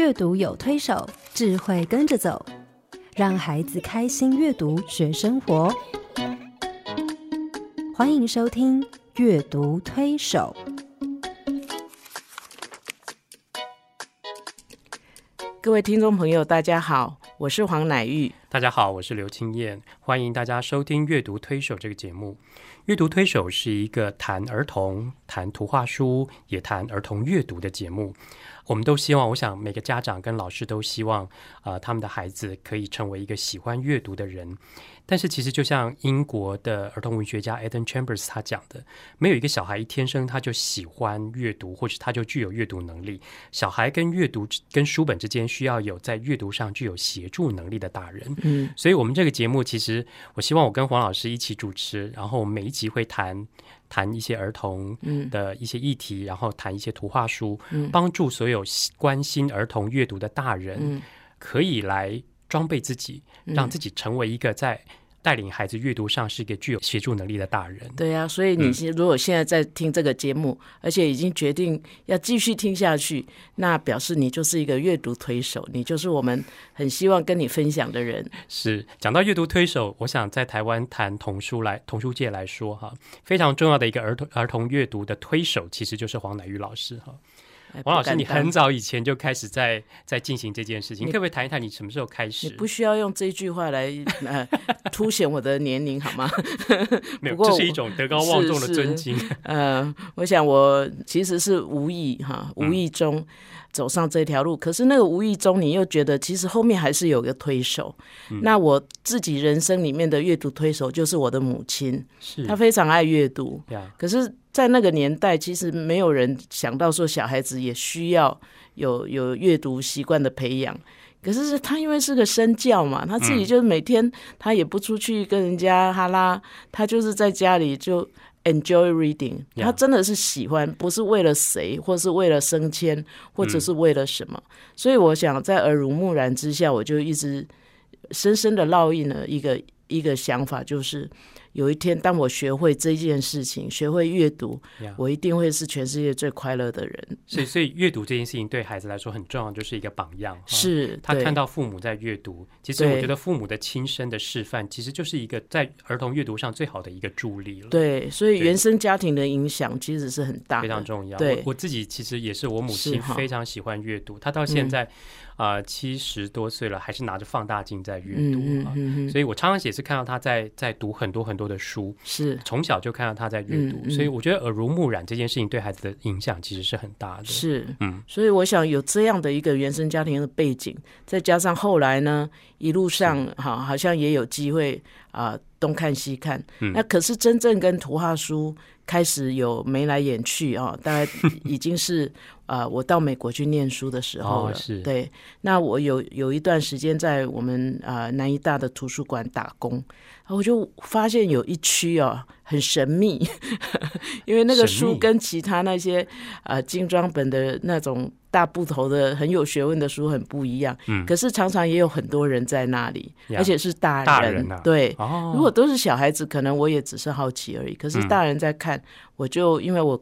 阅读有推手，智慧跟着走，让孩子开心阅读学生活。欢迎收听《阅读推手》。各位听众朋友，大家好，我是黄乃玉。大家好，我是刘青燕，欢迎大家收听《阅读推手》这个节目。《阅读推手》是一个谈儿童、谈图画书，也谈儿童阅读的节目。我们都希望，我想每个家长跟老师都希望，啊，他们的孩子可以成为一个喜欢阅读的人。但是，其实就像英国的儿童文学家 Eden Chambers 他讲的，没有一个小孩一天生他就喜欢阅读，或者他就具有阅读能力。小孩跟阅读跟书本之间需要有在阅读上具有协助能力的大人。嗯，所以我们这个节目其实，我希望我跟黄老师一起主持，然后每一集会谈谈一些儿童的一些议题，然后谈一些图画书，帮助所有关心儿童阅读的大人可以来装备自己，让自己成为一个在。带领孩子阅读上是一个具有协助能力的大人。对呀，所以你如果现在在听这个节目，而且已经决定要继续听下去，那表示你就是一个阅读推手，你就是我们很希望跟你分享的人。是讲到阅读推手，我想在台湾谈童书来童书界来说，哈，非常重要的一个儿童儿童阅读的推手，其实就是黄乃玉老师，哈。王老师，你很早以前就开始在在进行这件事情，你可不可以谈一谈你什么时候开始？你不需要用这句话来呃凸显我的年龄好吗？没有，这是一种德高望重的尊敬。呃，我想我其实是无意哈，无意中走上这条路，可是那个无意中，你又觉得其实后面还是有个推手。那我自己人生里面的阅读推手就是我的母亲，是她非常爱阅读，可是。在那个年代，其实没有人想到说小孩子也需要有有阅读习惯的培养。可是他因为是个身教嘛，他自己就是每天他也不出去跟人家哈拉，他就是在家里就 enjoy reading。他真的是喜欢，不是为了谁，或是为了升迁，或者是为了什么。所以我想在耳濡目染之下，我就一直深深的烙印了一个一个想法，就是。有一天，当我学会这件事情，学会阅读，我一定会是全世界最快乐的人。所以，所以阅读这件事情对孩子来说很重要，就是一个榜样。是他看到父母在阅读，其实我觉得父母的亲身的示范，其实就是一个在儿童阅读上最好的一个助力了。对，所以原生家庭的影响其实是很大，非常重要。对，我自己其实也是，我母亲非常喜欢阅读，她到现在。啊，七十多岁了，还是拿着放大镜在阅读啊，所以我常常也是看到他在在读很多很多的书，是。从小就看到他在阅读，所以我觉得耳濡目染这件事情对孩子的影响其实是很大的。是，嗯，所以我想有这样的一个原生家庭的背景，再加上后来呢，一路上哈好像也有机会啊东看西看，那可是真正跟图画书。开始有眉来眼去啊，大概已经是啊，我到美国去念书的时候了。是，对。那我有有一段时间在我们啊南医大的图书馆打工，我就发现有一区啊很神秘，因为那个书跟其他那些啊精装本的那种。大部头的很有学问的书很不一样，嗯，可是常常也有很多人在那里，而且是大人，对，哦，如果都是小孩子，可能我也只是好奇而已。可是大人在看，我就因为我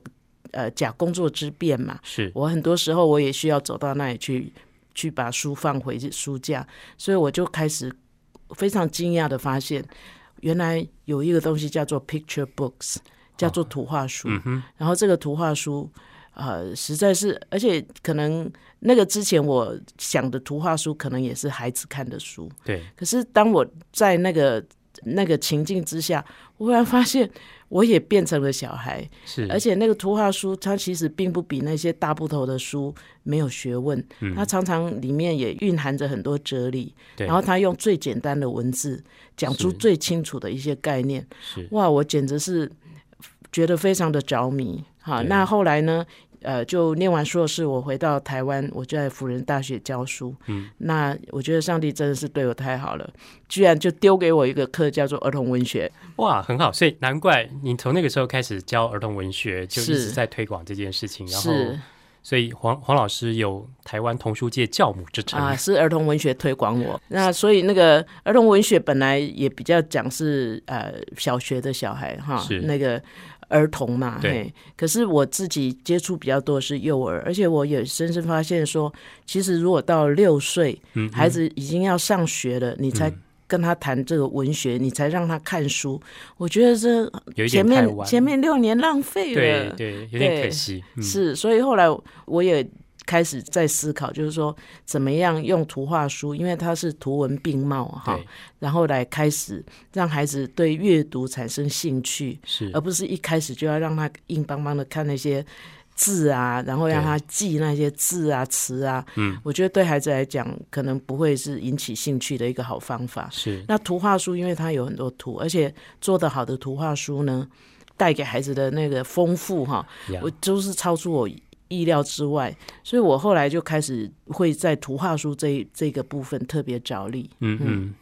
呃假工作之便嘛，是我很多时候我也需要走到那里去，去把书放回书架，所以我就开始非常惊讶的发现，原来有一个东西叫做 picture books，叫做图画书，然后这个图画书。呃，实在是，而且可能那个之前我想的图画书，可能也是孩子看的书。对。可是当我在那个那个情境之下，我忽然发现我也变成了小孩。是。而且那个图画书，它其实并不比那些大部头的书没有学问。嗯。它常常里面也蕴含着很多哲理。对。然后他用最简单的文字讲出最清楚的一些概念。是。哇，我简直是觉得非常的着迷。好，那后来呢？呃，就念完硕士，我回到台湾，我就在辅仁大学教书。嗯，那我觉得上帝真的是对我太好了，居然就丢给我一个课，叫做儿童文学。哇，很好，所以难怪你从那个时候开始教儿童文学，就一直在推广这件事情。然后，所以黄黄老师有台湾童书界教母之称啊，是儿童文学推广我。那所以那个儿童文学本来也比较讲是呃小学的小孩哈，是那个。儿童嘛，对。可是我自己接触比较多的是幼儿，而且我也深深发现说，其实如果到了六岁，嗯，孩子已经要上学了，你才嗯跟他谈这个文学，你才让他看书，我觉得这前面前面六年浪费了，对对，有点可惜。嗯、是，所以后来我也开始在思考，就是说怎么样用图画书，因为它是图文并茂哈，，然后来开始让孩子对阅读产生兴趣，是。而不是一开始就要让他硬邦邦的看那些字啊，然后让他记那些字啊词啊。嗯，我觉得对孩子来讲，可能不会是引起兴趣的一个好方法。是。那图画书，因为它有很多图，而且做得好的图画书呢，带给孩子的那个丰富哈，呀我就是超出我意料之外，所以我后来就开始会在图画书这这个部分特别着力。嗯嗯。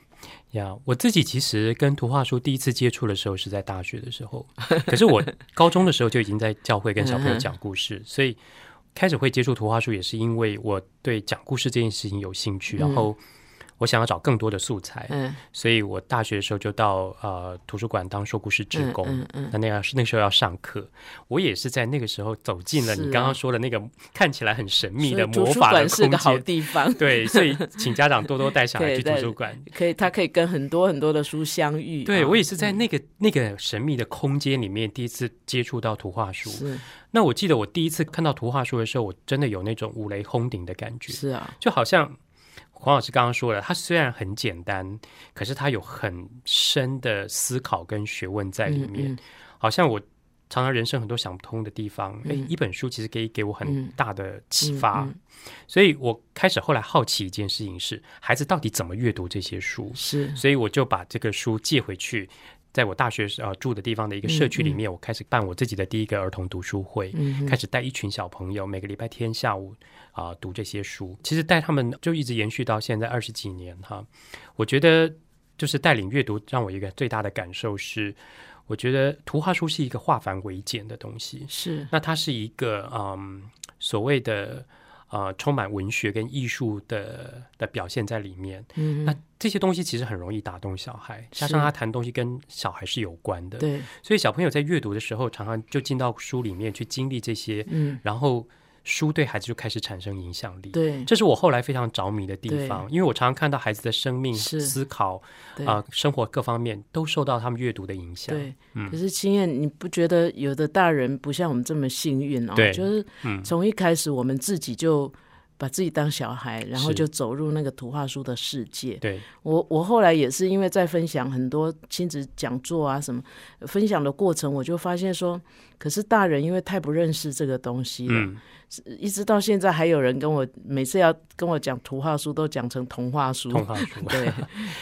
呀我自己其实跟图画书第一次接触的时候是在大学的时候，可是我 高中的时候就已经在教会跟小朋友讲故事，所以开始会接触图画书也是因为我对讲故事这件事情有兴趣，然后我想要找更多的素材，嗯所以我大学的时候就到呃图书馆当说故事志嗯工。嗯嗯，那那样是那时候要上课，我也是在那个时候走进了你刚刚说的那个看起来很神秘的魔法的空馆是个好间。地方，对，所以 请家长多多带小孩去图书馆。可以，他可以跟很多很多的书相遇。对，啊我也是在那个那个神秘的空间里面第一次接触到图画书。是那我记得我第一次看到图画书的时候，我真的有那种五雷轰顶的感觉，是啊，就好像黄老师刚刚说了，它虽然很简单，可是它有很深的思考跟学问在里面。嗯好像我常常人生很多想不通的地方，哎、嗯一本书其实可以给我很嗯大的启嗯发。嗯所以我开始后来好奇一件事情是，孩子到底怎么阅读这些书？是所以我就把这个书借回去，在我大学呃住的地方的一个社区里面，我开始办我自己的第一个儿童读书会，嗯开始带一群小朋友，每个礼拜天下午啊、读这些书。其实带他们就一直延续到现在二十几年哈。我觉得就是带领阅读，让我一个最大的感受是，我觉得图画书是一个化繁为简的东西。是那它是一个嗯所谓的呃充满文学跟艺术的的表现在里面。嗯那这些东西其实很容易打动小孩，加上他谈东西跟小孩是有关的，对。所以小朋友在阅读的时候，常常就进到书里面去经历这些，嗯。然后书对孩子就开始产生影响力。对这是我后来非常着迷的地方，因为我常常看到孩子的生命、思考对啊、生活各方面都受到他们阅读的影响。对，嗯可是青燕，你不觉得有的大人不像我们这么幸运哦？对就是嗯从一开始我们自己就把自己当小孩，然后就走入那个图画书的世界。对。我我后来也是因为在分享很多亲子讲座啊什么分享的过程，我就发现说，可是大人因为太不认识这个东西了，嗯，一直到现在还有人跟我每次要跟我讲图画书，都讲成童话书。童话书，对，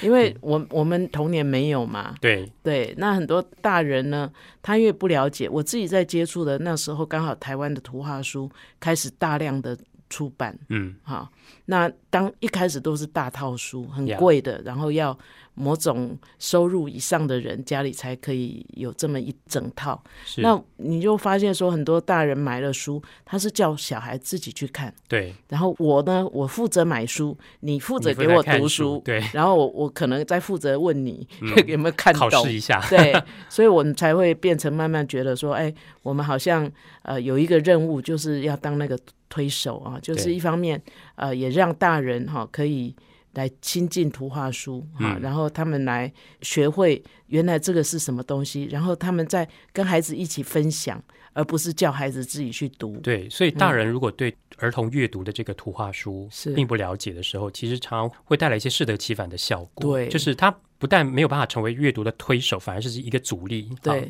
因为 我我们童年没有嘛，对。对，那很多大人呢，他因为不了解，我自己在接触的那时候，刚好台湾的图画书开始大量的出版，嗯，好，那当一开始都是大套书，很贵的然后要某种收入以上的人家里才可以有这么一整套。是。那你就发现说，很多大人买了书，他是叫小孩自己去看，对，然后我呢，我负责买书，你负责给我看读书，对，然后我我可能再负责问你、嗯。有没有看懂考试。一下，对，所以我们才会变成慢慢觉得说，哎，我们好像呃有一个任务，就是要当那个推手啊，就是一方面呃也让大人哈、可以来亲近图画书哈、嗯。然后他们来学会原来这个是什么东西，然后他们再跟孩子一起分享，而不是叫孩子自己去读。对，所以大人如果对儿童阅读的这个图画书嗯。是。并不了解的时候，其实常常会带来一些适得其反的效果。对。就是他不但没有办法成为阅读的推手，反而是一个阻力。对。啊，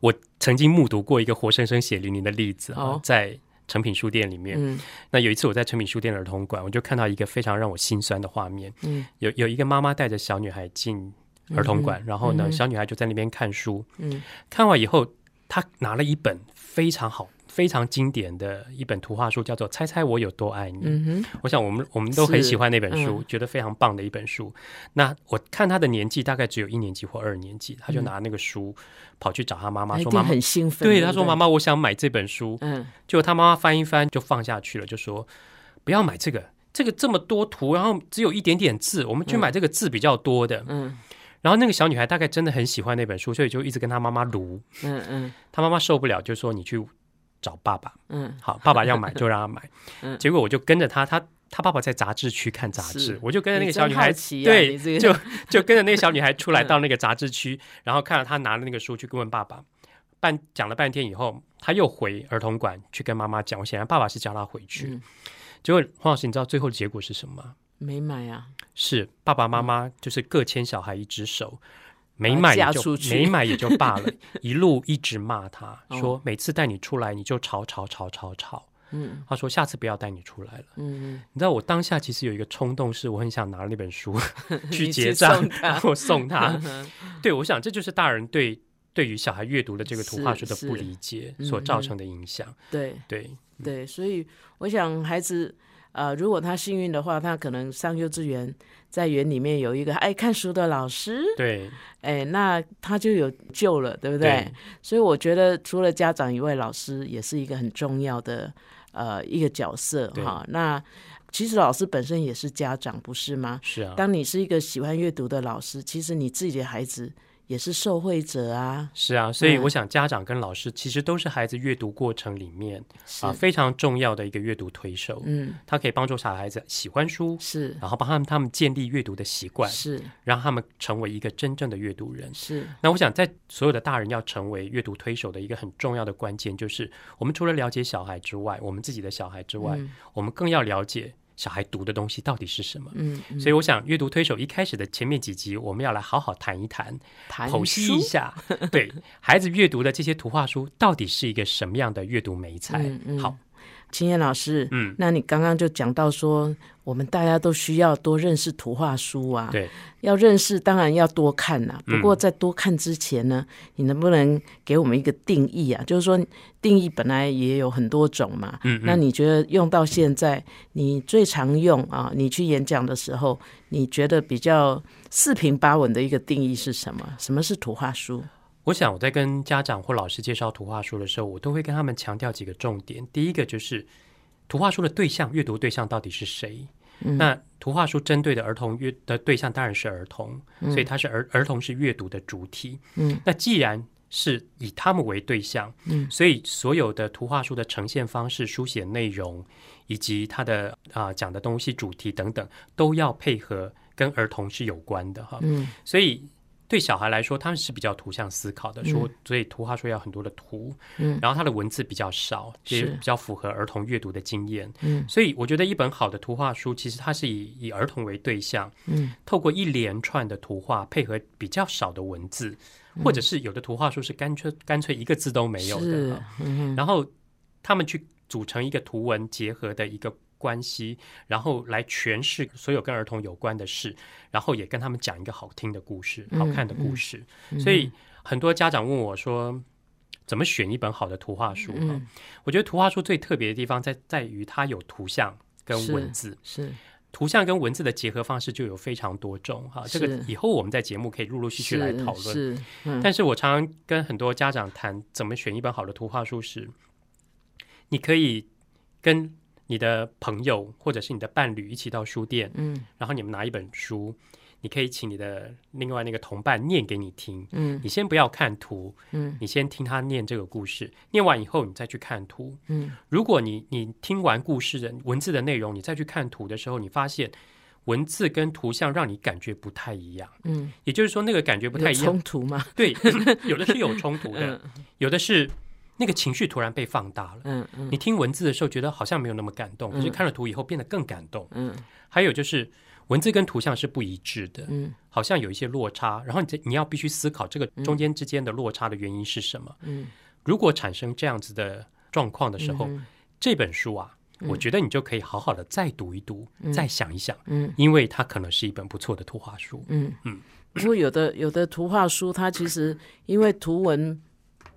我曾经目睹过一个活生生血淋淋的例子啊哦，在诚品书店里面。嗯那有一次我在成品书店的儿童馆，我就看到一个非常让我心酸的画面。嗯有有一个妈妈带着小女孩进儿童馆，然后呢，嗯小女孩就在那边看书。嗯看完以后，她拿了一本非常好、非常经典的一本图画书，叫做《猜猜我有多爱你》。嗯哼，我想我们我们都很喜欢那本书，嗯觉得非常棒的一本书。那我看他的年纪大概只有一年级或二年级，他就拿那个书跑去找他妈妈说：“他一定妈妈，很兴奋。对，他说妈妈，我想买这本书。”嗯结果她妈妈翻一翻就放下去了，就说：“不要买这个，这个这么多图，然后只有一点点字，我们去买这个字比较多的。嗯然后那个小女孩大概真的很喜欢那本书，所以就一直跟她妈妈撸。嗯嗯她妈妈受不了，就说你去找爸爸。嗯，好，爸爸要买就让他买。嗯结果我就跟着他，他他爸爸在杂志区看杂志，我就跟着那个小女孩，啊对你这个就就跟着那个小女孩出来嗯 到那个杂志区，然后看到他拿了那个书去问爸爸。半讲了半天以后，他又回儿童馆去跟妈妈讲。我显然爸爸是叫他回去，嗯结果黄老师，你知道最后结果是什么吗？没买啊，是爸爸妈妈就是各牵小孩一只手，没买也就没买也就罢了，一路一直骂他哦说，每次带你出来你就吵吵吵吵吵。嗯他说下次不要带你出来了。嗯，你知道我当下其实有一个冲动，是我很想拿那本书 去结账然后送他。嗯对，我想这就是大人对对于小孩阅读的这个图画书的不理解所造成的影响。对对，对，所以我想孩子。呃，如果他幸运的话，他可能上幼稚园，在园里面有一个爱看书的老师，对，哎，那他就有救了，对不对？对所以我觉得除了家长以外，老师也是一个很重要的呃一个角色对哈。那其实老师本身也是家长，不是吗？是啊，当你是一个喜欢阅读的老师，其实你自己的孩子也是受惠者啊。是啊，所以嗯。我想家长跟老师其实都是孩子阅读过程里面是，啊非常重要的一个阅读推手。嗯，他可以帮助小孩子喜欢书，是。然后帮他们他们建立阅读的习惯，是。让他们成为一个真正的阅读人。是，那我想，在所有的大人要成为阅读推手的一个很重要的关键，就是我们除了了解小孩之外，我们自己的小孩之外，嗯。我们更要了解小孩读的东西到底是什么。嗯，嗯所以，我想阅读推手一开始的前面几集，我们要来好好谈一谈，剖析一下，对 孩子阅读的这些图画书到底是一个什么样的阅读美材。嗯嗯好，青燕老师，嗯，那你刚刚就讲到说，我们大家都需要多认识图画书啊。对，要认识，当然要多看呐、嗯不过在多看之前呢，你能不能给我们一个定义啊？就是说，定义本来也有很多种嘛。嗯嗯那你觉得用到现在，你最常用啊？你去演讲的时候，你觉得比较四平八稳的一个定义是什么？什么是图画书？我想我在跟家长或老师介绍图画书的时候，我都会跟他们强调几个重点。第一个就是图画书的对象，阅读对象到底是谁？嗯那图画书针对的儿童阅的对象当然是儿童，所以它是儿儿童是阅读的主体。嗯，那既然是以他们为对象，嗯，所以所有的图画书的呈现方式、书写内容以及它的啊、讲的东西、主题等等，都要配合跟儿童是有关的哈。嗯所以对小孩来说，他们是比较图像思考的，说所以图画书要很多的图，嗯。然后他的文字比较少，也是。比较符合儿童阅读的经验。嗯。所以我觉得一本好的图画书，其实它是以以儿童为对象，嗯。透过一连串的图画配合比较少的文字，或者是有的图画书是干脆干脆一个字都没有的，嗯然后他们去组成一个图文结合的一个关系，然后来诠释所有跟儿童有关的事，然后也跟他们讲一个好听的故事、嗯好看的故事。所以很多家长问我说。怎么选一本好的图画书？我觉得图画书最特别的地方在在于它有图像跟文字，是图像跟文字的结合方式就有非常多种哈。这个以后我们在节目可以陆陆续续来讨论。是，嗯但是我常常跟很多家长谈怎么选一本好的图画书时，你可以跟你的朋友或者是你的伴侣一起到书店，嗯然后你们拿一本书，你可以请你的另外那个同伴念给你听。嗯你先不要看图，嗯你先听他念这个故事，念完以后你再去看图。嗯如果你你听完故事的文字的内容，你再去看图的时候，你发现文字跟图像让你感觉不太一样，嗯，也就是说那个感觉不太一样。冲突吗？对，有的是有冲突的，有的是那个情绪突然被放大了。嗯嗯。你听文字的时候觉得好像没有那么感动，可是嗯看了图以后变得更感动。嗯。还有就是文字跟图像是不一致的，嗯。好像有一些落差，然后你这你要必须思考这个中间之间的落差的原因是什么。嗯，如果产生这样子的状况的时候，嗯这本书啊，我觉得你就可以好好的再读一读，再想一想，嗯。因为它可能是一本不错的图画书。嗯。嗯。不过有的有的图画书，它其实因为图文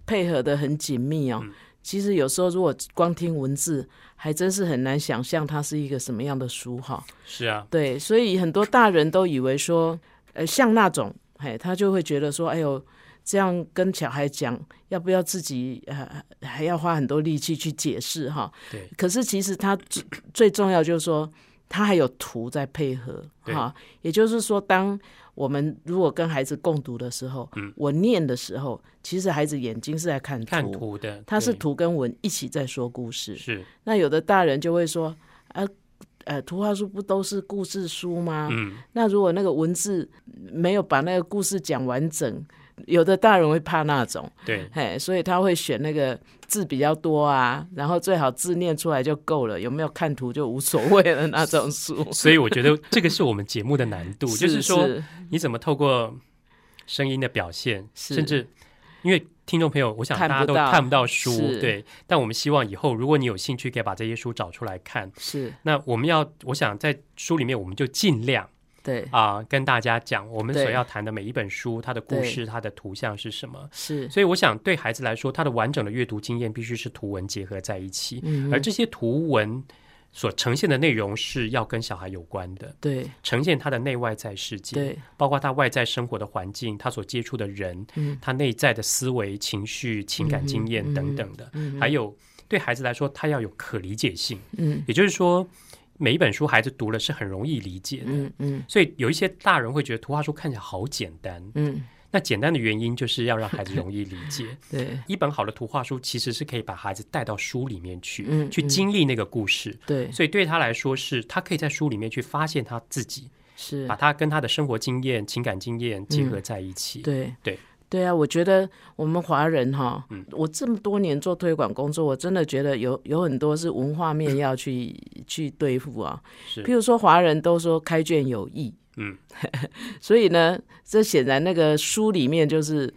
配合的很紧密哦，嗯。其实有时候如果光听文字，还真是很难想象它是一个什么样的书哈。是啊，对，所以很多大人都以为说，呃，像那种，嘿，他就会觉得说，哎呦，这样跟小孩讲，要不要自己呃还要花很多力气去解释哈？对，可是其实他最最重要就是说，他还有图在配合对。哈，也就是说，当我们如果跟孩子共读的时候，嗯我念的时候，其实孩子眼睛是在看图，看图的，他是对图跟文一起在说故事。是，那有的大人就会说，啊，呃，图画书不都是故事书吗？嗯，那如果那个文字没有把那个故事讲完整，有的大人会怕那种，对，嘿，所以他会选那个字比较多啊，然后最好字念出来就够了，有没有看图就无所谓了那种书。所以我觉得这个是我们节目的难度，就是说你怎么透过声音的表现，甚至因为听众朋友，我想大家都看不到书，是。对，但我们希望以后如果你有兴趣，可以把这些书找出来看。是。那我们要，我想在书里面，我们就尽量对，啊、跟大家讲我们所要谈的每一本书，它的故事、它的图像是什么。是，所以我想，对孩子来说，他的完整的阅读经验必须是图文结合在一起，嗯而这些图文所呈现的内容是要跟小孩有关的，对。呈现他的内外在世界，对，包括他外在生活的环境，他所接触的人，嗯。他内在的思维、情绪、情感经验等等的，嗯还有对孩子来说，他要有可理解性，嗯。也就是说，每一本书孩子读了是很容易理解的。嗯嗯。所以有一些大人会觉得图画书看起来好简单，嗯，那简单的原因就是要让孩子容易理解。对。一本好的图画书其实是可以把孩子带到书里面去，去嗯。去经历那个故事。对。所以对他来说是，他可以在书里面去发现他自己，是。把他跟他的生活经验、情感经验结合在一起。嗯对。对对啊，我觉得我们华人哈，嗯我这么多年做推广工作，我真的觉得有有很多是文化面要去去对付啊。是譬如说，华人都说开卷有益，嗯，所以呢，这显然那个书里面就是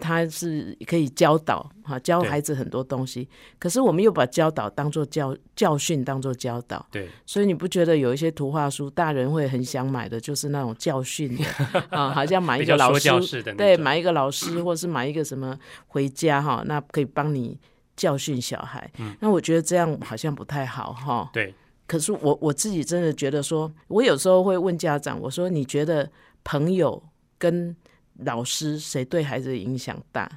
它是可以教导哈，教孩子很多东西。可是我们又把教导当做教教训，当做教导。对，所以你不觉得有一些图画书，大人会很想买的，就是那种教训的 啊，好像买一个老师对，买一个老师，或是买一个什么回家哈，那可以帮你教训小孩。嗯那我觉得这样好像不太好哈。对，可是我我自己真的觉得说，我有时候会问家长，我说你觉得朋友跟老师谁对孩子影响大？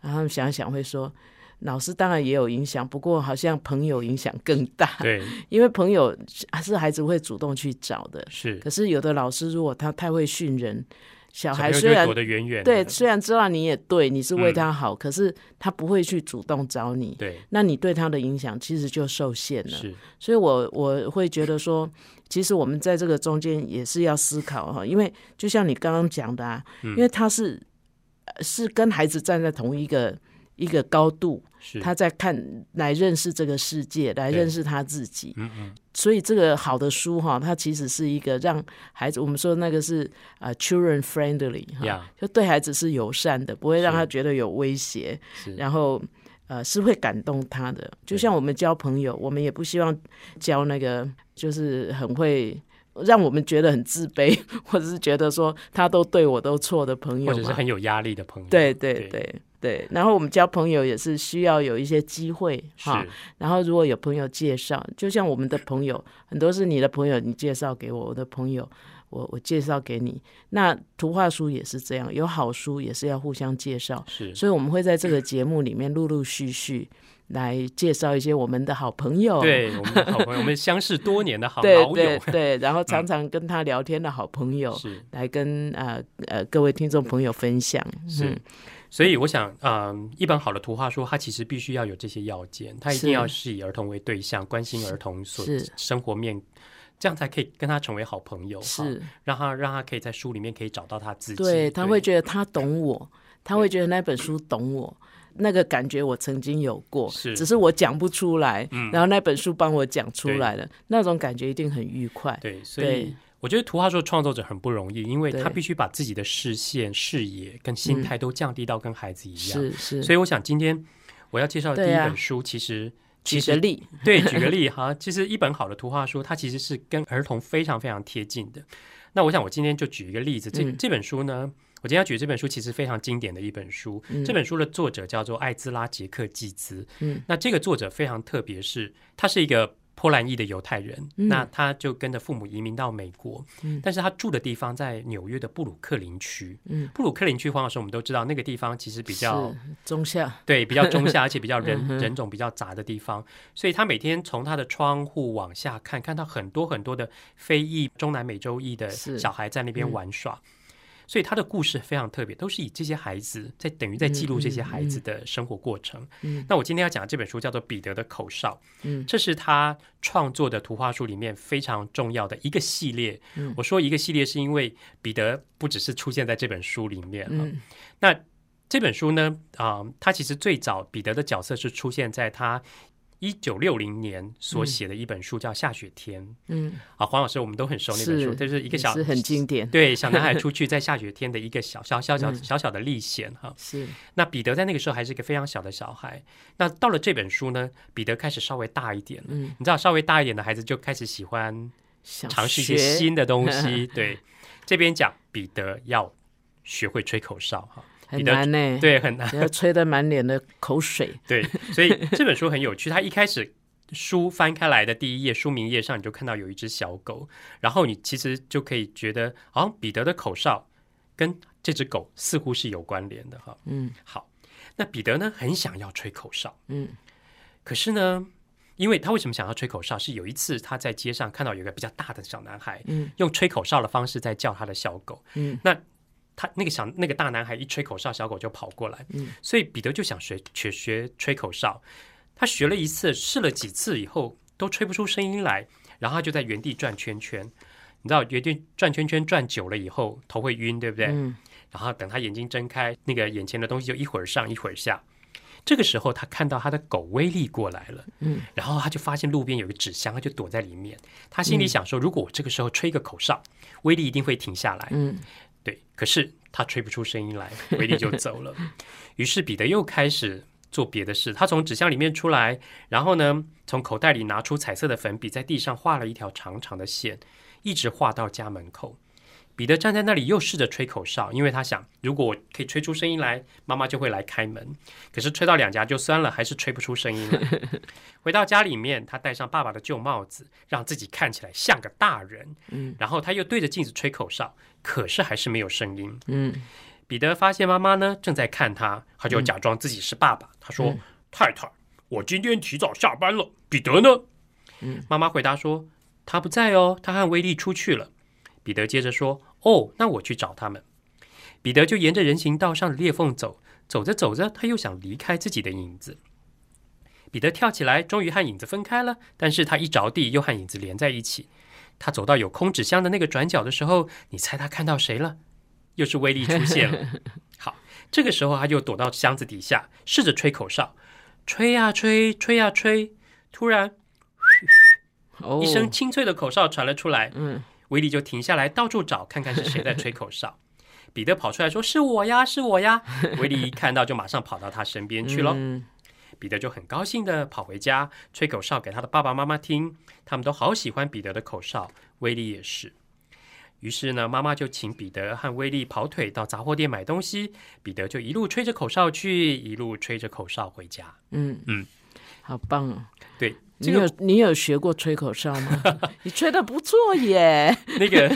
然后想想会说。老师当然也有影响，不过好像朋友影响更大，对，因为朋友是孩子会主动去找的。是。可是有的老师如果他太会训人，小孩虽然躲得远远，对，虽然知道你也对，你是为嗯。他好，可是他不会去主动找你，对，那你对他的影响其实就受限了。是，所以我我会觉得说，其实我们在这个中间也是要思考哈，因为就像你刚刚讲的啊，嗯。因为他是呃是跟孩子站在同一个一个高度，是，他在看来认识这个世界，来认识他自己。嗯嗯，所以这个好的书哈，它其实是一个让孩子，我们说那个是呃 children friendly 哈呀。就对孩子是友善的，不会让他觉得有威胁，是，然后呃是会感动他的。就像我们交朋友，我们也不希望交那个就是很会。让我们觉得很自卑，或者是觉得说他都对我都错的朋友，或者是很有压力的朋友，对对对。对对。然后我们交朋友也是需要有一些机会哈，是，然后如果有朋友介绍，就像我们的朋友，很多是你的朋友，你介绍给我，我的朋友，我我介绍给你。那图画书也是这样，有好书也是要互相介绍，是，所以我们会在这个节目里面陆陆续续来介绍一些我们的好朋友。对，我们的好朋友，我们相识多年的好 对老友，对对，然后常常跟他聊天的好朋友，是来跟呃呃各位听众朋友分享。是嗯，所以我想，嗯，一本好的图画书，它其实必须要有这些要件，它一定要是。以儿童为对象，关心儿童所是。生活面，这样才可以跟他成为好朋友，是，让他让他可以在书里面可以找到他自己，对他会觉得他懂我，他会觉得那本书懂我。那个感觉我曾经有过，是。嗯只是我讲不出来，然后那本书帮我讲出来了，那种感觉一定很愉快。对，所以对我觉得图画书的创作者很不容易，因为他必须把自己的视线、视野跟心态都降低到跟孩子一样。是是，所以我想今天我要介绍的第一本书，其实举个例，对，举个例哈，其实一本好的图画书，它其实是跟儿童非常非常贴近的。那我想我今天就举一个例子，这、嗯这本书呢，我今天要举这本书其实非常经典的一本书。嗯这本书的作者叫做艾兹拉·杰克季兹。嗯，那这个作者非常特别，是他是一个波兰裔的犹太人，嗯。那他就跟着父母移民到美国，嗯。但是他住的地方在纽约的布鲁克林区。嗯，布鲁克林区，黄老师我们都知道，那个地方其实比较中下，对，比较中下，而且比较人嗯人种比较杂的地方，所以他每天从他的窗户往下看，看到很多很多的非裔中南美洲裔的小孩在那边嗯。玩耍。所以他的故事非常特别，都是以这些孩子在等于在记录这些孩子的生活过程。嗯那我今天要讲的这本书叫做《彼得的口哨》，嗯这是他创作的图画书里面非常重要的一个系列。我说一个系列是因为彼得不只是出现在这本书里面了。嗯那这本书呢，啊、他其实最早彼得的角色是出现在他一九六零年所写的一本书，叫《下雪天》。嗯，啊，黄老师我们都很熟那本书，是这是一个小是很经典，对小男孩出去在下雪天的一个小 小小小嗯小小的历险哈。是那彼得在那个时候还是一个非常小的小孩。那到了这本书呢，彼得开始稍微大一点了。嗯你知道，稍微大一点的孩子就开始喜欢尝试一些新的东西。对，这边讲彼得要学会吹口哨哈，难呢，，对，很难。要吹得满脸的口水，对，所以这本书很有趣。它一开始书翻开来的第一页，书名页上你就看到有一只小狗，然后你其实就可以觉得，好像彼得的口哨跟这只狗似乎是有关联的哈。嗯好，那彼得呢很想要吹口哨，嗯可是呢，因为他为什么想要吹口哨？是有一次他在街上看到有一个比较大的小男孩，嗯用吹口哨的方式在叫他的小狗。嗯那他那个小那个大男孩一吹口哨，小狗就跑过来。嗯，所以彼得就想学学学吹口哨。他学了一次，试了几次以后都吹不出声音来，然后他就在原地转圈圈。你知道，原地转圈圈转久了以后，头会晕，对不对？嗯然后等他眼睛睁开，那个眼前的东西就一会儿上一会儿下。这个时候，他看到他的狗威力过来了，嗯，然后他就发现路边有个纸箱，他就躲在里面。他心里想说，如果我这个时候吹个口哨，威力一定会停下来。嗯对，可是他吹不出声音来，威力就走了。于是彼得又开始做别的事，他从纸箱里面出来，然后呢，从口袋里拿出彩色的粉笔，在地上画了一条长长的线，一直画到家门口。彼得站在那里，又试着吹口哨，因为他想，如果我可以吹出声音来，妈妈就会来开门。可是吹到两颊就酸了，还是吹不出声音来。回到家里面，他戴上爸爸的旧帽子，让自己看起来像个大人。嗯然后他又对着镜子吹口哨，可是还是没有声音。嗯彼得发现妈妈呢正在看他，他就假装自己是爸爸。他说：“嗯太太，我今天提早下班了，彼得呢？”嗯妈妈回答说：“他不在哦，他和威利出去了。”彼得接着说：“哦，那我去找他们。”彼得就沿着人行道上的裂缝走，走着走着，他又想离开自己的影子。彼得跳起来，终于和影子分开了，但是他一着地，又和影子连在一起。他走到有空纸箱的那个转角的时候，你猜他看到谁了？又是威力出现了。好，这个时候他就躲到箱子底下，试着吹口哨，吹呀、吹，吹呀、吹。突然，哦一声清脆的口哨传了出来，嗯威利就停下来，到处找，看看是谁在吹口哨。彼得跑出来说：“是我呀，是我呀！”威利一看到，就马上跑到他身边去喽。嗯彼得就很高兴的跑回家，吹口哨给他的爸爸妈妈听，他们都好喜欢彼得的口哨，威利也是。于是呢，妈妈就请彼得和威利跑腿到杂货店买东西，彼得就一路吹着口哨去，一路吹着口哨回家。嗯嗯，好棒哦！对，你有你有学过吹口哨吗？你吹的不错耶，那个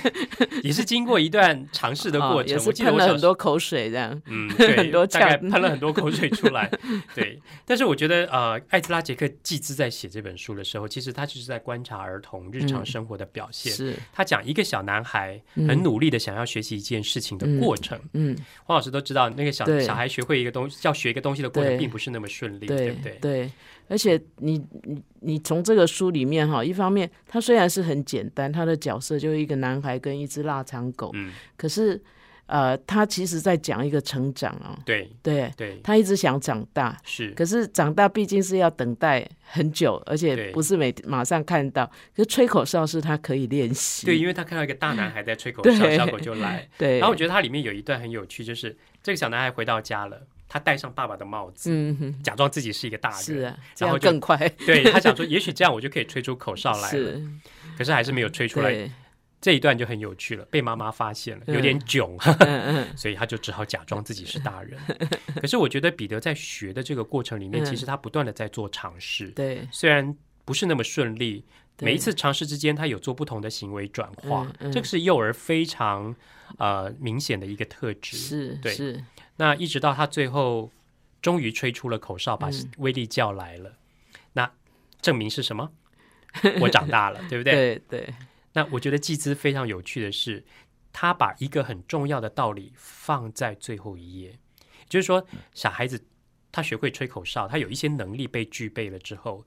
也是经过一段尝试的过程，我记得喷了我很多口水这样。嗯，对，很多大概呛喷了很多口水出来。对，但是我觉得呃，艾兹拉杰克季兹在写这本书的时候，其实他就是在观察儿童日常生活的表现。是，他讲一个小男孩嗯很努力的想要学习一件事情的过程。嗯，黄老师都知道，那个小小孩学会一个东西，要学一个东西的过程，对并不是那么顺利，对对不对？对，而且你你你从这个书里面哈，一方面他虽然是很简单，他的角色就是一个男孩跟一只腊肠狗，嗯，可是呃，他其实在讲一个成长啊，对对对，他一直想长大，是，可是长大毕竟是要等待很久，而且不是每马上看到。可是吹口哨是他可以练习，对，因为他看到一个大男孩在吹口 哨，小狗就来。对。然后我觉得它里面有一段很有趣，就是这个小男孩回到家了，他戴上爸爸的帽子，嗯，假装自己是一个大人，然后就更快，对他想说，也许这样我就可以吹出口哨来了，是，可是还是没有吹出来。这一段就很有趣了，被妈妈发现了，嗯。有点囧，所以他就只好假装自己是大人。可是我觉得彼得在学的这个过程里面，嗯。其实他不断的在做尝试，对，虽然不是那么顺利。每一次尝试之间，他有做不同的行为转化，这个是幼儿非常呃明显的一个特质。是对。是，那一直到他最后终于吹出了口哨，把嗯威力叫来了，那证明是什么？我长大了，对不对？对对，那我觉得季兹非常有趣的是，他把一个很重要的道理放在最后一页，就是说，小孩子他学会吹口哨，他有一些能力被具备了之后，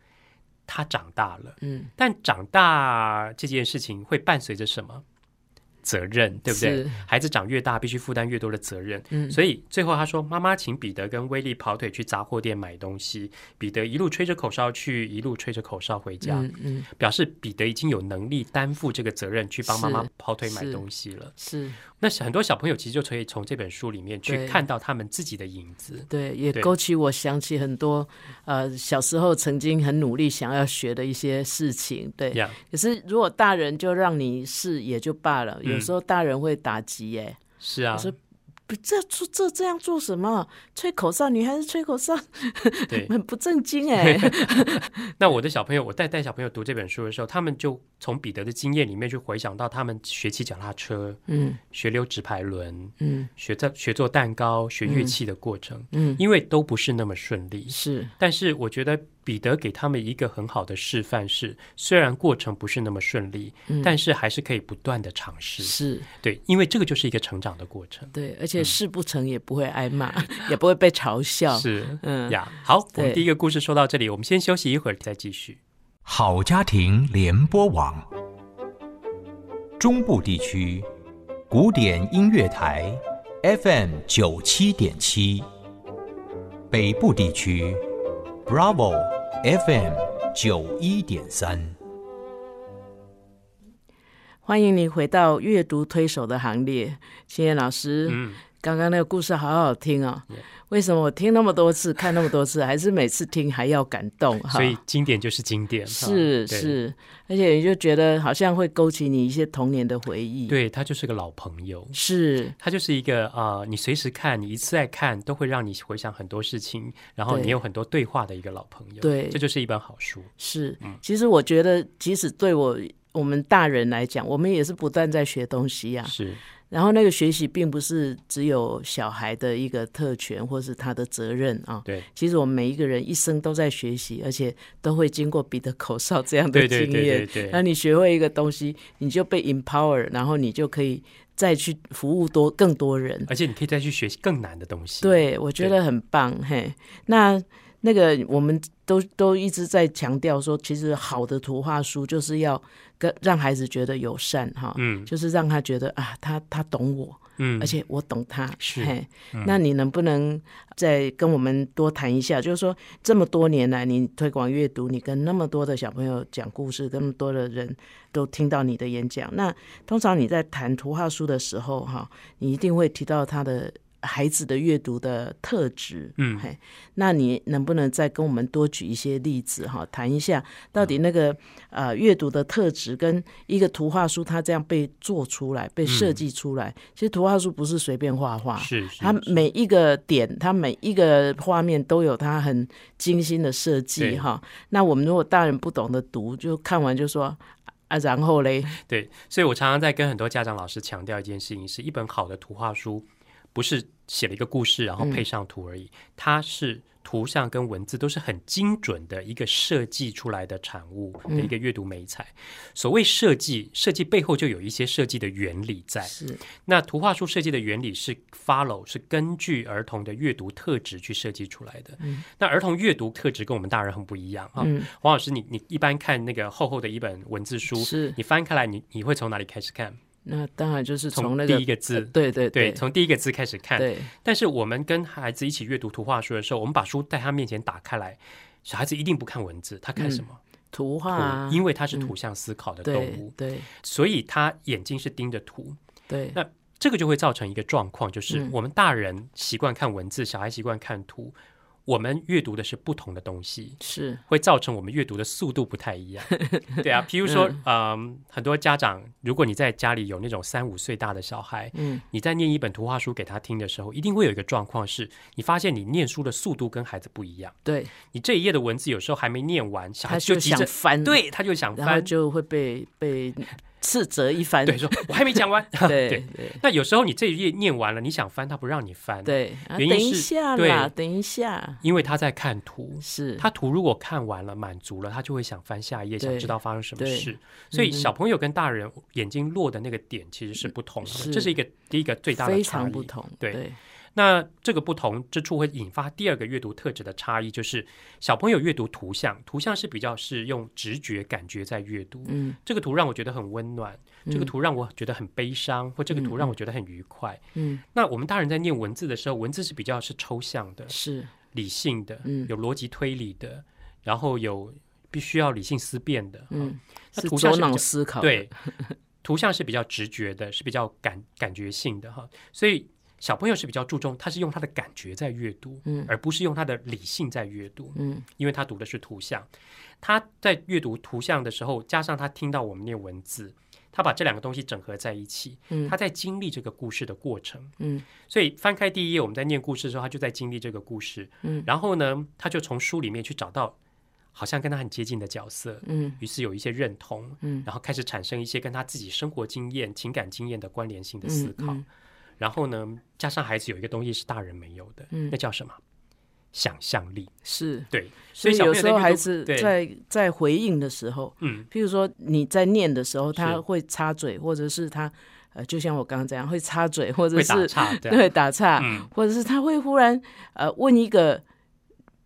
他长大了。嗯，但长大这件事情会伴随着什么？责任，对不对？孩子长越大，必须负担越多的责任。嗯所以最后他说：“妈妈请彼得跟威利跑腿去杂货店买东西。”彼得一路吹着口哨去，一路吹着口哨回家，嗯嗯，表示彼得已经有能力担负这个责任，去帮妈妈跑腿买东西了。是那很多小朋友其实就可以从这本书里面去看到他们自己的影子。对，也勾起我想起很多呃小时候曾经很努力想要学的一些事情。对，呀，可是如果大人就让你试也就罢了，有嗯时候大人会打击耶。是啊我，说不，这做这这样做什么？吹口哨，女孩子吹口哨对。很不正经哎。那我的小朋友，我带带小朋友读这本书的时候，他们就从彼得的经验里面去回想到他们学骑脚踏车、嗯学溜直排轮、嗯学在学做蛋糕、学乐器的过程，嗯，因为都不是那么顺利。是但是我觉得彼得给他们一个很好的示范是，虽然过程不是那么顺利，嗯但是还是可以不断的尝试。是，对，因为这个就是一个成长的过程。对，而且事不成也不会挨骂，也不会被嘲笑。是嗯呀，好，我们第一个故事说到这里，我们先休息一会儿再继续。好家庭联播网，中部地区古典音乐台 FM 九七点七，北部地区 Bravo FM 九一点三。欢迎你回到阅读推手的行列，谢谢老师。嗯，刚刚那个故事好好听哦为什么我听那么多次，看那么多次，还是每次听还要感动？哈所以经典就是经典，是是，而且你就觉得好像会勾起你一些童年的回忆。，对他就是个老朋友。是他就是一个啊、呃你随时看，你一次再看，都会让你回想很多事情，然后你有很多对话的一个老朋友。对这就是一本好书。是嗯。其实我觉得，即使对我我们大人来讲，我们也是不断在学东西呀、是，然后那个学习并不是只有小孩的一个特权或是他的责任啊。对，其实我们每一个人一生都在学习，而且都会经过彼得口哨这样的对对对经验。对对那你学会一个东西，你就被 empower，然后你就可以再去服务多更多人。而且你可以再去学习更难的东西。对，我觉得很棒。嘿，那那个我们都都一直在强调说，其实好的图画书就是要跟让孩子觉得友善哈，嗯就是让他觉得啊，他他懂我，嗯，而且我懂他。是嘿，那你能不能再跟我们多谈一下？就是说，这么多年来，你推广阅读，你跟那么多的小朋友讲故事，那么多的人都听到你的演讲。那通常你在谈图画书的时候，哈，你一定会提到他的。孩子的阅读的特质，嗯。嘿，那你能不能再跟我们多举一些例子哈，谈一下到底那个呃阅读的特质跟一个图画书它这样被做出来、被设计出来，其实图画书不是随便画画，是是它每一个点，它每一个画面都有它很精心的设计哈。那我们如果大人不懂得读，就看完就说啊，然后嘞，对，所以我常常在跟很多家长老师强调一件事情：是一本好的图画书，不是写了一个故事然后配上图而已，它是图像跟文字都是很精准的一个设计出来的产物的一个阅读美材。所谓设计，设计背后就有一些设计的原理在。是那图画书设计的原理是 follow，是根据儿童的阅读特质去设计出来的。嗯那儿童阅读特质跟我们大人很不一样啊。嗯黄老师，你你一般看那个厚厚的一本文字书，是，你翻开来，你你会从哪里开始看？那当然就是从那第一个字，对对对，从第一个字开始看。对但是我们跟孩子一起阅读图画书的时候，我们把书在他面前打开来，小孩子一定不看文字，他看什么？图画因为他是图像思考的动对物，对所以他眼睛是盯着图。对那这个就会造成一个状况，就是嗯我们大人习惯看文字，小孩习惯看图。我们阅读的是不同的东西，是。会造成我们阅读的速度不太一样。对啊，譬如说，嗯。很多家长，如果你在家里有那种三五岁大的小孩，嗯。你在念一本图画书给他听的时候，一定会有一个状况是，你发现你念书的速度跟孩子不一样。对，你这一页的文字有时候还没念完，小孩他就急着，想翻，，对，他就想然后翻，就会被被斥责一番。对，说我还没讲完。对对。那有时候你这一页念完了，你想翻，他不让你翻，，对，啊原因等一是下对，等一下，因为他在看图。是他图如果看完了满足了，他就会想翻下一页，想知道发生什么事。所以嗯小朋友跟大人眼睛落的那个点其实是不同的，是这是一个第一个最大的非差异常不同。对对那这个不同之处会引发第二个阅读特质的差异，就是小朋友阅读图像，图像是比较是用直觉感觉在阅读。嗯这个图让我觉得很温暖，这个图让我觉得很悲伤，或这个图让我觉得很愉快。嗯，那我们大人在念文字的时候，文字是比较是抽象的、是理性的，嗯有逻辑推理的，然后有必须要理性思辨的。嗯，那图像是思考。，对，图像是比较直觉的，是比较感感觉性的哈，所以小朋友是比较注重，他是用他的感觉在阅读，嗯。而不是用他的理性在阅读，嗯。因为他读的是图像。他在阅读图像的时候，加上他听到我们念文字，他把这两个东西整合在一起，嗯。他在经历这个故事的过程。嗯。所以翻开第一页，我们在念故事的时候，他就在经历这个故事，嗯。然后呢，他就从书里面去找到好像跟他很接近的角色，嗯。于是有一些认同，嗯。然后开始产生一些跟他自己生活经验、情感经验的关联性的思考。嗯然后呢，加上孩子有一个东西是大人没有的，嗯那叫什么？想象力。是。对，所以有时候孩子在在回应的时候，嗯，譬如说你在念的时候，他会插嘴，或者是他呃，就像我刚刚这样会插嘴，或者会是打岔，对打岔，嗯，或者是他会忽然呃问一个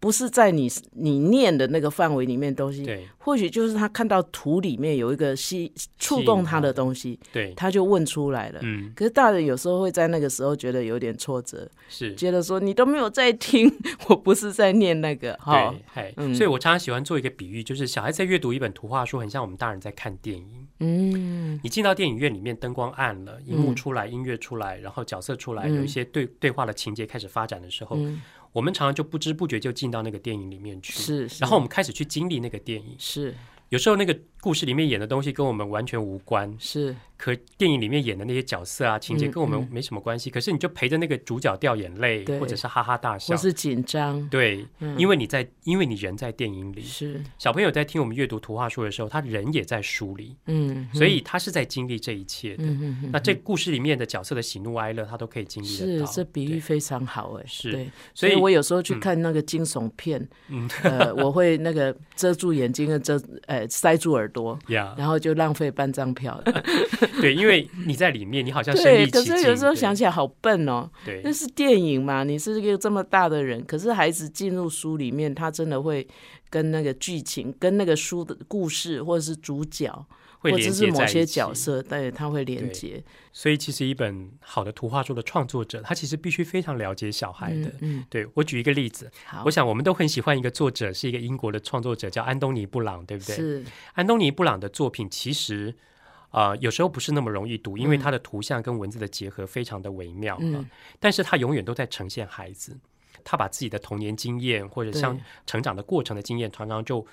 不是在你你念的那个范围里面的东西，对。或许就是他看到图里面有一个吸触动他的东西，对，他就问出来了。嗯，可是大人有时候会在那个时候觉得有点挫折，是。觉得说你都没有在听，我不是在念那个哈。对，，嗨，嗯。所以我常常喜欢做一个比喻，就是小孩在阅读一本图画书，很像我们大人在看电影。嗯。你进到电影院里面，灯光暗了，荧幕嗯。出来，音乐出来，然后角色出来，嗯。有一些对对话的情节开始发展的时候，嗯，我们常常就不知不觉就进到那个电影里面去。是，是然后我们开始去经历那个电影。是有时候那个故事里面演的东西跟我们完全无关，是。可电影里面演的那些角色啊、情节嗯跟我们嗯。没什么关系。可是你就陪着那个主角掉眼泪，或者是哈哈大笑。或。是紧张，对，嗯。因为你在，因为你人在电影里，是。小朋友在听我们阅读图画书的时候，他人也在书里，嗯，所以他是在经历这一切的。那这故事里面的角色的喜怒哀乐，他都可以经历得到。是这比喻非常好哎，是。对，所以我有时候去嗯。看那个惊悚片，嗯。呃，我会那个遮住眼睛跟遮呃塞住耳朵，呀然后就浪费半张票。对，因为你在里面，你好像身对。可是有时候想起来好笨哦，对那是电影嘛，你是一个这么大的人，可是孩子进入书里面，他真的会跟那个剧情、跟那个书的故事，或者是主角，会或者是某些连接在一起角色，对，它会连接。所以其实一本好的图画书的创作者，他其实必须非常了解小孩的。嗯，嗯对我举一个例子，好，我想我们都很喜欢一个作者，是一个英国的创作者，叫安东尼·布朗，对不对？是安东尼·布朗的作品其实。啊、有时候不是那么容易读，因为他的图像跟文字的结合非常的微妙。但是他永远都在呈现孩子，他把自己的童年经验或者像成长的过程的经验，常常就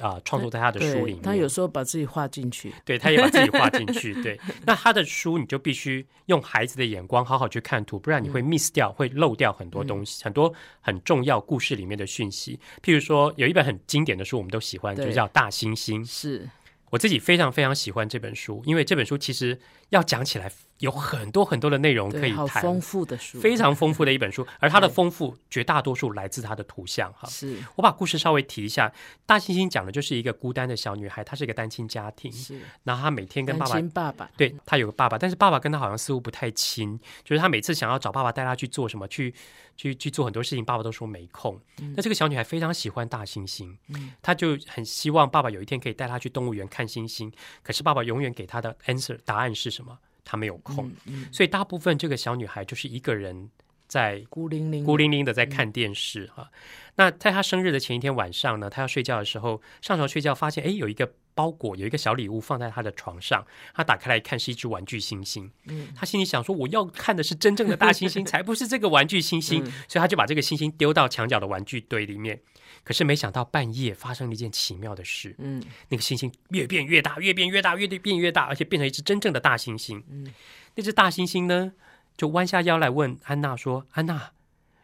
啊、创作在他的书里面。他有时候把自己画进去。对，他也把自己画进去。对，那他的书你就必须用孩子的眼光好好去看图，不然你会 miss 掉，会漏掉很多东西，很多很重要故事里面的讯息。譬如说，有一本很经典的书，我们都喜欢，就叫《大猩猩》。是，我自己非常非常喜欢这本书，因为这本书其实要讲起来有很多很多的内容可，以谈，好丰富的书，非常丰富的一本书，而它的丰富绝大多数来自它的图像哈。是我把故事稍微提一下，大猩猩讲的就是一个孤单的小女孩，她是一个单亲家庭，是然后她每天跟爸爸亲爸爸，对她有个爸爸，但是爸爸跟她好像似乎不太亲，就是她每次想要找爸爸带她去做什么，去去去做很多事情，爸爸都说没空。那这个小女孩非常喜欢大猩猩，她就很希望爸爸有一天可以带她去动物园看猩猩，可是爸爸永远给她的 answer 答案是什么？她没有空，嗯，所以大部分这个小女孩就是一个人在孤零零，孤零零的在看电视哈、那在她生日的前一天晚上呢，她要睡觉的时候，上床睡觉，发现哎有一个包裹，有一个小礼物放在她的床上。她打开来看，是一只玩具星星。嗯她心里想说，我要看的是真正的大猩猩，才不是这个玩具星星。嗯所以她就把这个星星丢到墙角的玩具堆里面。可是没想到半夜发生了一件奇妙的事，嗯那个星星越变越大，越变越大，越变越大，而且变成一只真正的大猩猩。嗯那只大猩猩呢，就弯下腰来问安娜说：“安娜，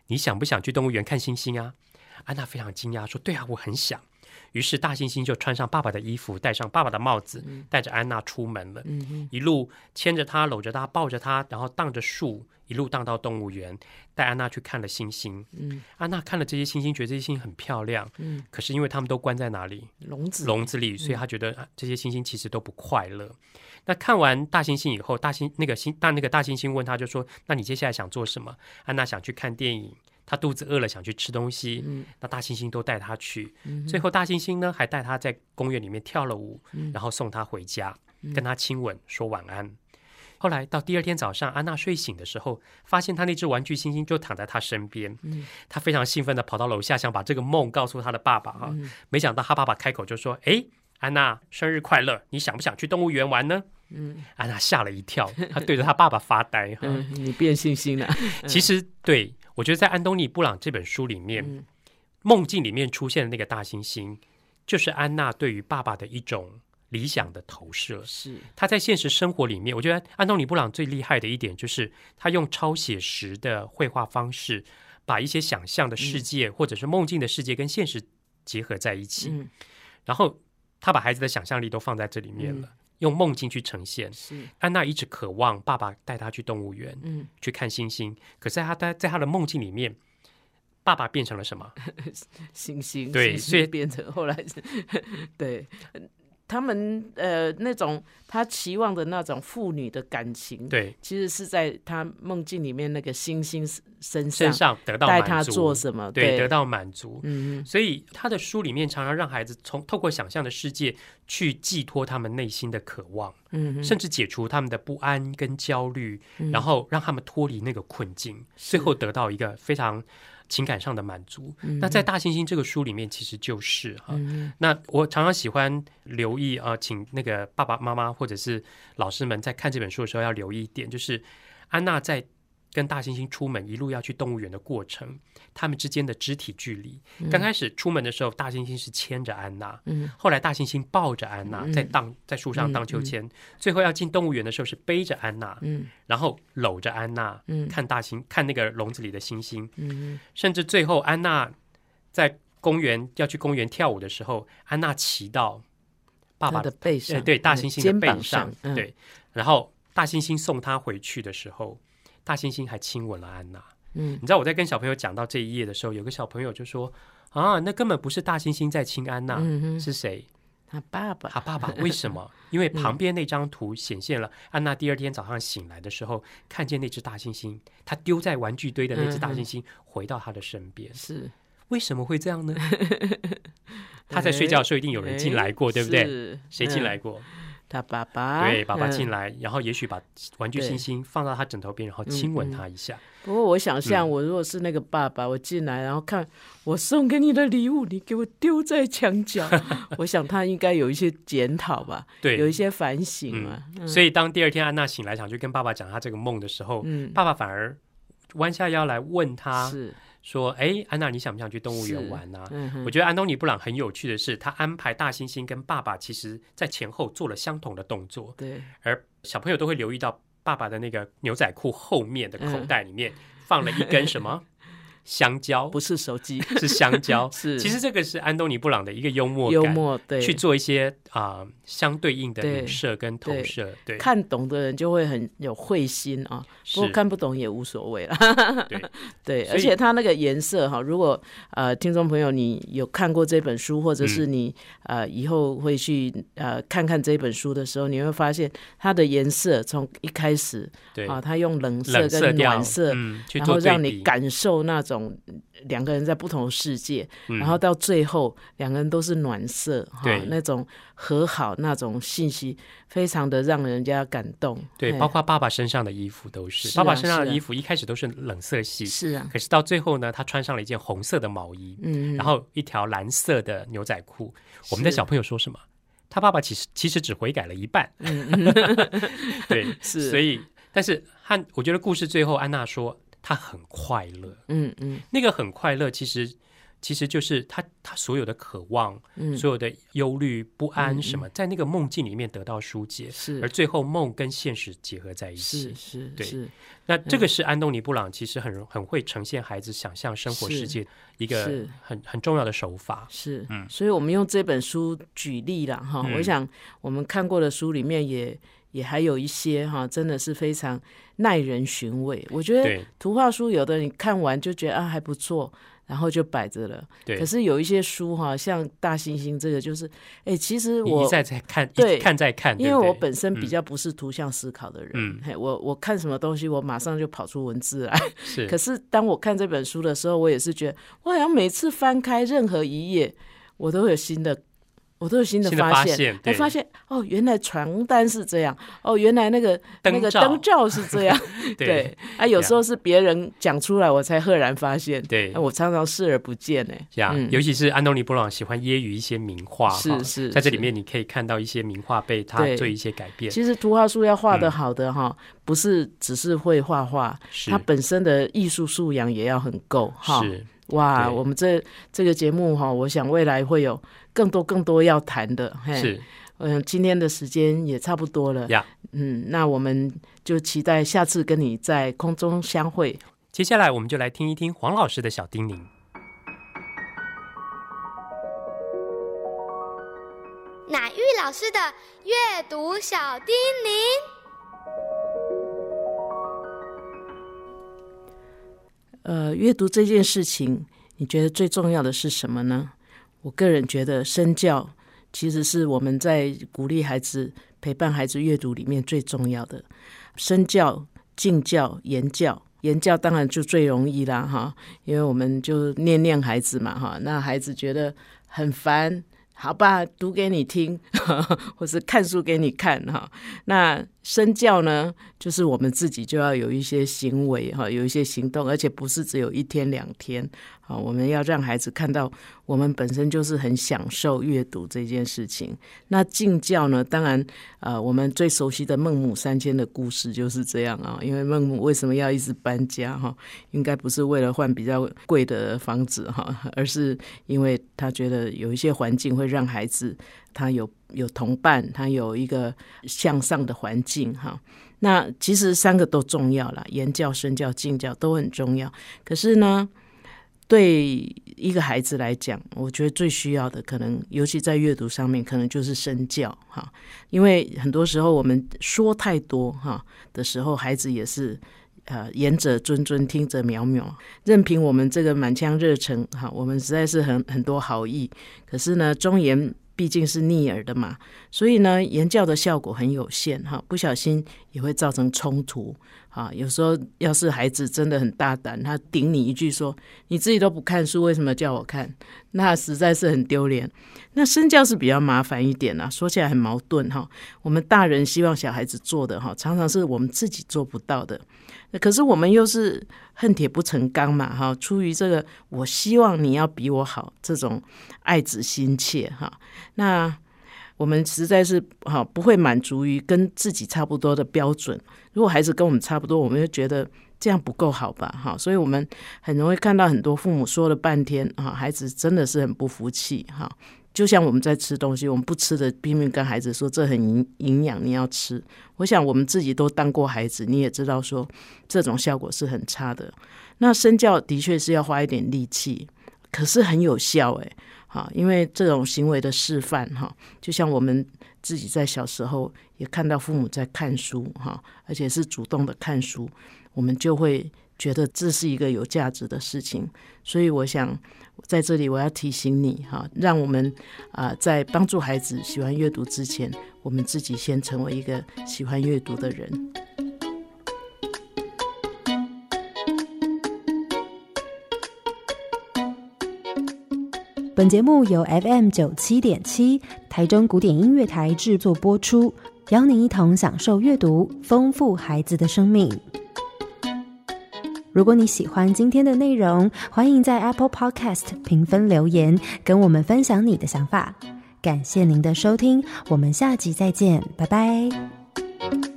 你想不想去动物园看星星啊？”安娜非常惊讶说：“对啊，我很想。”于是大猩猩就穿上爸爸的衣服，戴上爸爸的帽子，带着安娜出门了。一路牵着她，搂着她，抱着她，然后荡着树，一路荡到动物园，带安娜去看了星星。嗯安娜看了这些星星，觉得这些星星很漂亮。嗯，可是因为他们都关在哪里？笼子笼子里，所以她觉得、啊这些猩猩其实都不快乐。那看完大猩猩以后，大猩那个猩大那个大猩猩问他就说：“那你接下来想做什么？”安娜想去看电影，她肚子饿了想去吃东西。嗯那大猩猩都带他去，最后大猩猩呢还带他在公园里面跳了舞，嗯然后送他回家，跟他亲吻，说晚安。后来到第二天早上，安娜睡醒的时候，发现她那只玩具猩猩就躺在她身边。嗯她非常兴奋的跑到楼下，想把这个梦告诉她的爸爸哈。嗯没想到她爸爸开口就说：“诶，安娜，生日快乐！你想不想去动物园玩呢？”嗯安娜吓了一跳，她对着她爸爸发呆哈。嗯，你变猩猩了。其实对我觉得在安东尼布朗这本书里面，嗯。梦境里面出现的那个大猩猩，就是安娜对于爸爸的一种理想的投射。是，他在现实生活里面，我觉得安东尼布朗最厉害的一点就是他用超写实的绘画方式，把一些想象的世界、或者是梦境的世界跟现实结合在一起，嗯。然后他把孩子的想象力都放在这里面了。用梦境去呈现，是，安娜一直渴望爸爸带她去动物园，嗯，去看星星。可是她在在她的梦境里面，爸爸变成了什么？星星，对所以变成后来是，对。他们呃那种他期望的那种父女的感情，，对，其实是在他梦境里面那个星星身身上上得到带他满足，做什么，对，得到满足。嗯所以他的书里面常常让孩子从透过想象的世界去寄托他们内心的渴望，嗯嗯，甚至解除他们的不安跟焦虑，然后让他们脱离那个困境，最后得到一个非常情感上的满足。那在《大猩猩》这个书里面，其实就是哈。嗯那我常常喜欢留意啊、请那个爸爸妈妈或者是老师们在看这本书的时候要留意一点，就是安娜在跟大猩猩出门一路要去动物园的过程，他们之间的肢体距离。刚开始出门的时候，大猩猩是牵着安娜，嗯。后来大猩猩抱着安娜嗯。在荡在树上荡秋千，最后要进动物园的时候是背着安娜，嗯。然后搂着安娜，嗯。看大猩看那个笼子里的猩猩，嗯甚至最后安娜在公园要去公园跳舞的时候，安娜骑到爸爸的背上，呃对大猩猩的背上，嗯，对，然后大猩猩送她回去的时候，大猩猩还亲吻了安娜。嗯你知道我在跟小朋友讲到这一页的时候，有个小朋友就说：“啊，那根本不是大猩猩在亲安娜，嗯，是谁？他爸爸，他爸爸？为什么？因为旁边那张图显现了安娜第二天早上醒来的时候，看见那只大猩猩，他丢在玩具堆的那只大猩猩回到他的身边。是为什么会这样呢？他在睡觉的时候一定有人进来过，对不对？是谁进来嗯过？他爸爸，对，爸爸进嗯。来，然后也许把玩具对猩猩放到他枕头边，然后亲吻他一下。不过我想象，嗯我如果是那个爸爸，我进来，然后看我送给你的礼物，你给我丢在墙角，我想他应该有一些检讨吧，对，有一些反省嘛。嗯所以当第二天安娜醒来，想去跟爸爸讲她这个梦的时候，嗯，爸爸反而弯下腰来问他是，说：“哎，安娜，你想不想去动物园是玩啊？”嗯，我觉得安东尼布朗很有趣的是，他安排大猩猩跟爸爸其实在前后做了相同的动作，对，而小朋友都会留意到爸爸的那个牛仔裤后面的口袋里面放了一根什么香蕉，不是手机，是香蕉。是。其实这个是安东尼布朗的一个幽默感，幽默，对，去做一些啊、相对应的对影射跟投对射，对，看懂的人就会很有慧心啊，不过，看不懂也无所谓了。对，对，而且它那个颜色哈，如果呃听众朋友你有看过这本书，或者是嗯。你、呃以后会去呃看看这本书的时候，你会发现它的颜色从一开始对，啊，它用冷色跟暖色。嗯，去然后让你感受那种两个人在不同的世界，嗯。然后到最后两个人都是暖色哈对，那种和好那种信息，非常的让人家感动。对，包括爸爸身上的衣服都是，是爸爸身上的衣服一开始都是冷色系，是啊，可是到最后呢，他穿上了一件红色的毛衣，嗯，然后一条蓝色的牛仔裤。我们的小朋友说什么？他爸爸其实其实只悔改了一半，对，是。所以但是汉我觉得故事最后安娜说她很快乐，嗯嗯。那个很快乐其实其实就是他他所有的渴望，嗯。所有的忧虑、不安嗯什么，在那个梦境里面得到疏解，是。而最后梦跟现实结合在一起。是。是对。是。那这个是安东尼布朗其实很很会呈现孩子想象生活世界一个是。很很重要的手法。是，嗯。所以我们用这本书举例了哈。嗯。我想我们看过的书里面也也还有一些哈，真的是非常耐人寻味。我觉得图画书有的你看完就觉得啊还不错，然后就摆着了。对，可是有一些书哈，像大猩猩这个，就是哎，其实我你一再再看，对。看再看，因为我本身比嗯。较不是图像思考的人，嗯。嘿，我我看什么东西，我马上就跑出文字来。是。可是当我看这本书的时候，我也是觉得，我好像每次翻开任何一页，我都有新的，我都有新的发现。发现，才，发现哦，原来床单是这样，哦，原来那个那个灯罩是这样，对对啊，有时候是别人讲出来，我才赫然发现，对。啊我常常视而不见呢。呀，嗯。尤其是安东尼布朗喜欢揶揄一些名画，是是在这里面你可以看到一些名画被他做一些改变，其实图画书要画嗯。的好的哈，不是只是会画画，是。它本身的艺术素养也要很够哈。是哇，我们这这个节目哈，我想未来会有更多更多要谈的。嘿，是嗯，今天的时间也差不多了。呀。嗯，那我们就期待下次跟你在空中相会。接下来我们就来听一听黄老师的小叮咛。乃玉老师的阅读小叮咛。呃，阅读这件事情，你觉得最重要的是什么呢？我个人觉得身教其实是我们在鼓励孩子、陪伴孩子阅读里面最重要的。身教、敬教、言教，言教当然就最容易啦，哈，因为我们就念念孩子嘛，哈，那孩子觉得很烦。好吧，读给你听，或是看书给你看哈。那身教呢，就是我们自己就要有一些行为哈，有一些行动，而且不是只有一天两天啊。我们要让孩子看到，我们本身就是很享受阅读这件事情。那敬教呢，当然呃，我们最熟悉的孟母三迁的故事就是这样啊。因为孟母为什么要一直搬家哈？应该不是为了换比较贵的房子哈，而是因为他觉得有一些环境会让孩子他有有同伴，他有一个向上的环境哈。那其实三个都重要啦，言教、身教、敬教都很重要。可是呢，对一个孩子来讲，我觉得最需要的，可能尤其在阅读上面，可能就是身教哈。因为很多时候我们说太多哈的时候，孩子也是。呃，言者谆谆，听者渺渺。任凭我们这个满腔热忱，哈，我们实在是很很多好意，可是呢，忠言毕竟是逆耳的嘛，所以呢，言教的效果很有限，哈，不小心也会造成冲突，啊，有时候要是孩子真的很大胆，他顶你一句说你自己都不看书，为什么叫我看？那实在是很丢脸。那身教是比较麻烦一点啊，说起来很矛盾哈。我们大人希望小孩子做的哈，常常是我们自己做不到的。可是我们又是恨铁不成钢嘛，哈，出于这个我希望你要比我好这种爱子心切哈，那我们实在是哈不会满足于跟自己差不多的标准。如果孩子跟我们差不多，我们就觉得这样不够好吧，哈，所以我们很容易看到很多父母说了半天哈，孩子真的是很不服气哈。就像我们在吃东西，我们不吃的，拼命跟孩子说这很营营养，你要吃。我想我们自己都当过孩子，你也知道说这种效果是很差的。那身教的确是要花一点力气，可是很有效诶。哈，因为这种行为的示范哈，就像我们自己在小时候也看到父母在看书哈，而且是主动的看书，我们就会觉得这是一个有价值的事情。所以我想在这里我要提醒你哈，让我们啊在帮助孩子喜欢阅读之前，我们自己先成为一个喜欢阅读的人。本节目由 FM 九七点七台中古典音乐台制作播出，邀您一同享受阅读，丰富孩子的生命。如果你喜欢今天的内容，欢迎在 Apple Podcast 评分留言，跟我们分享你的想法。感谢您的收听，我们下集再见，拜拜。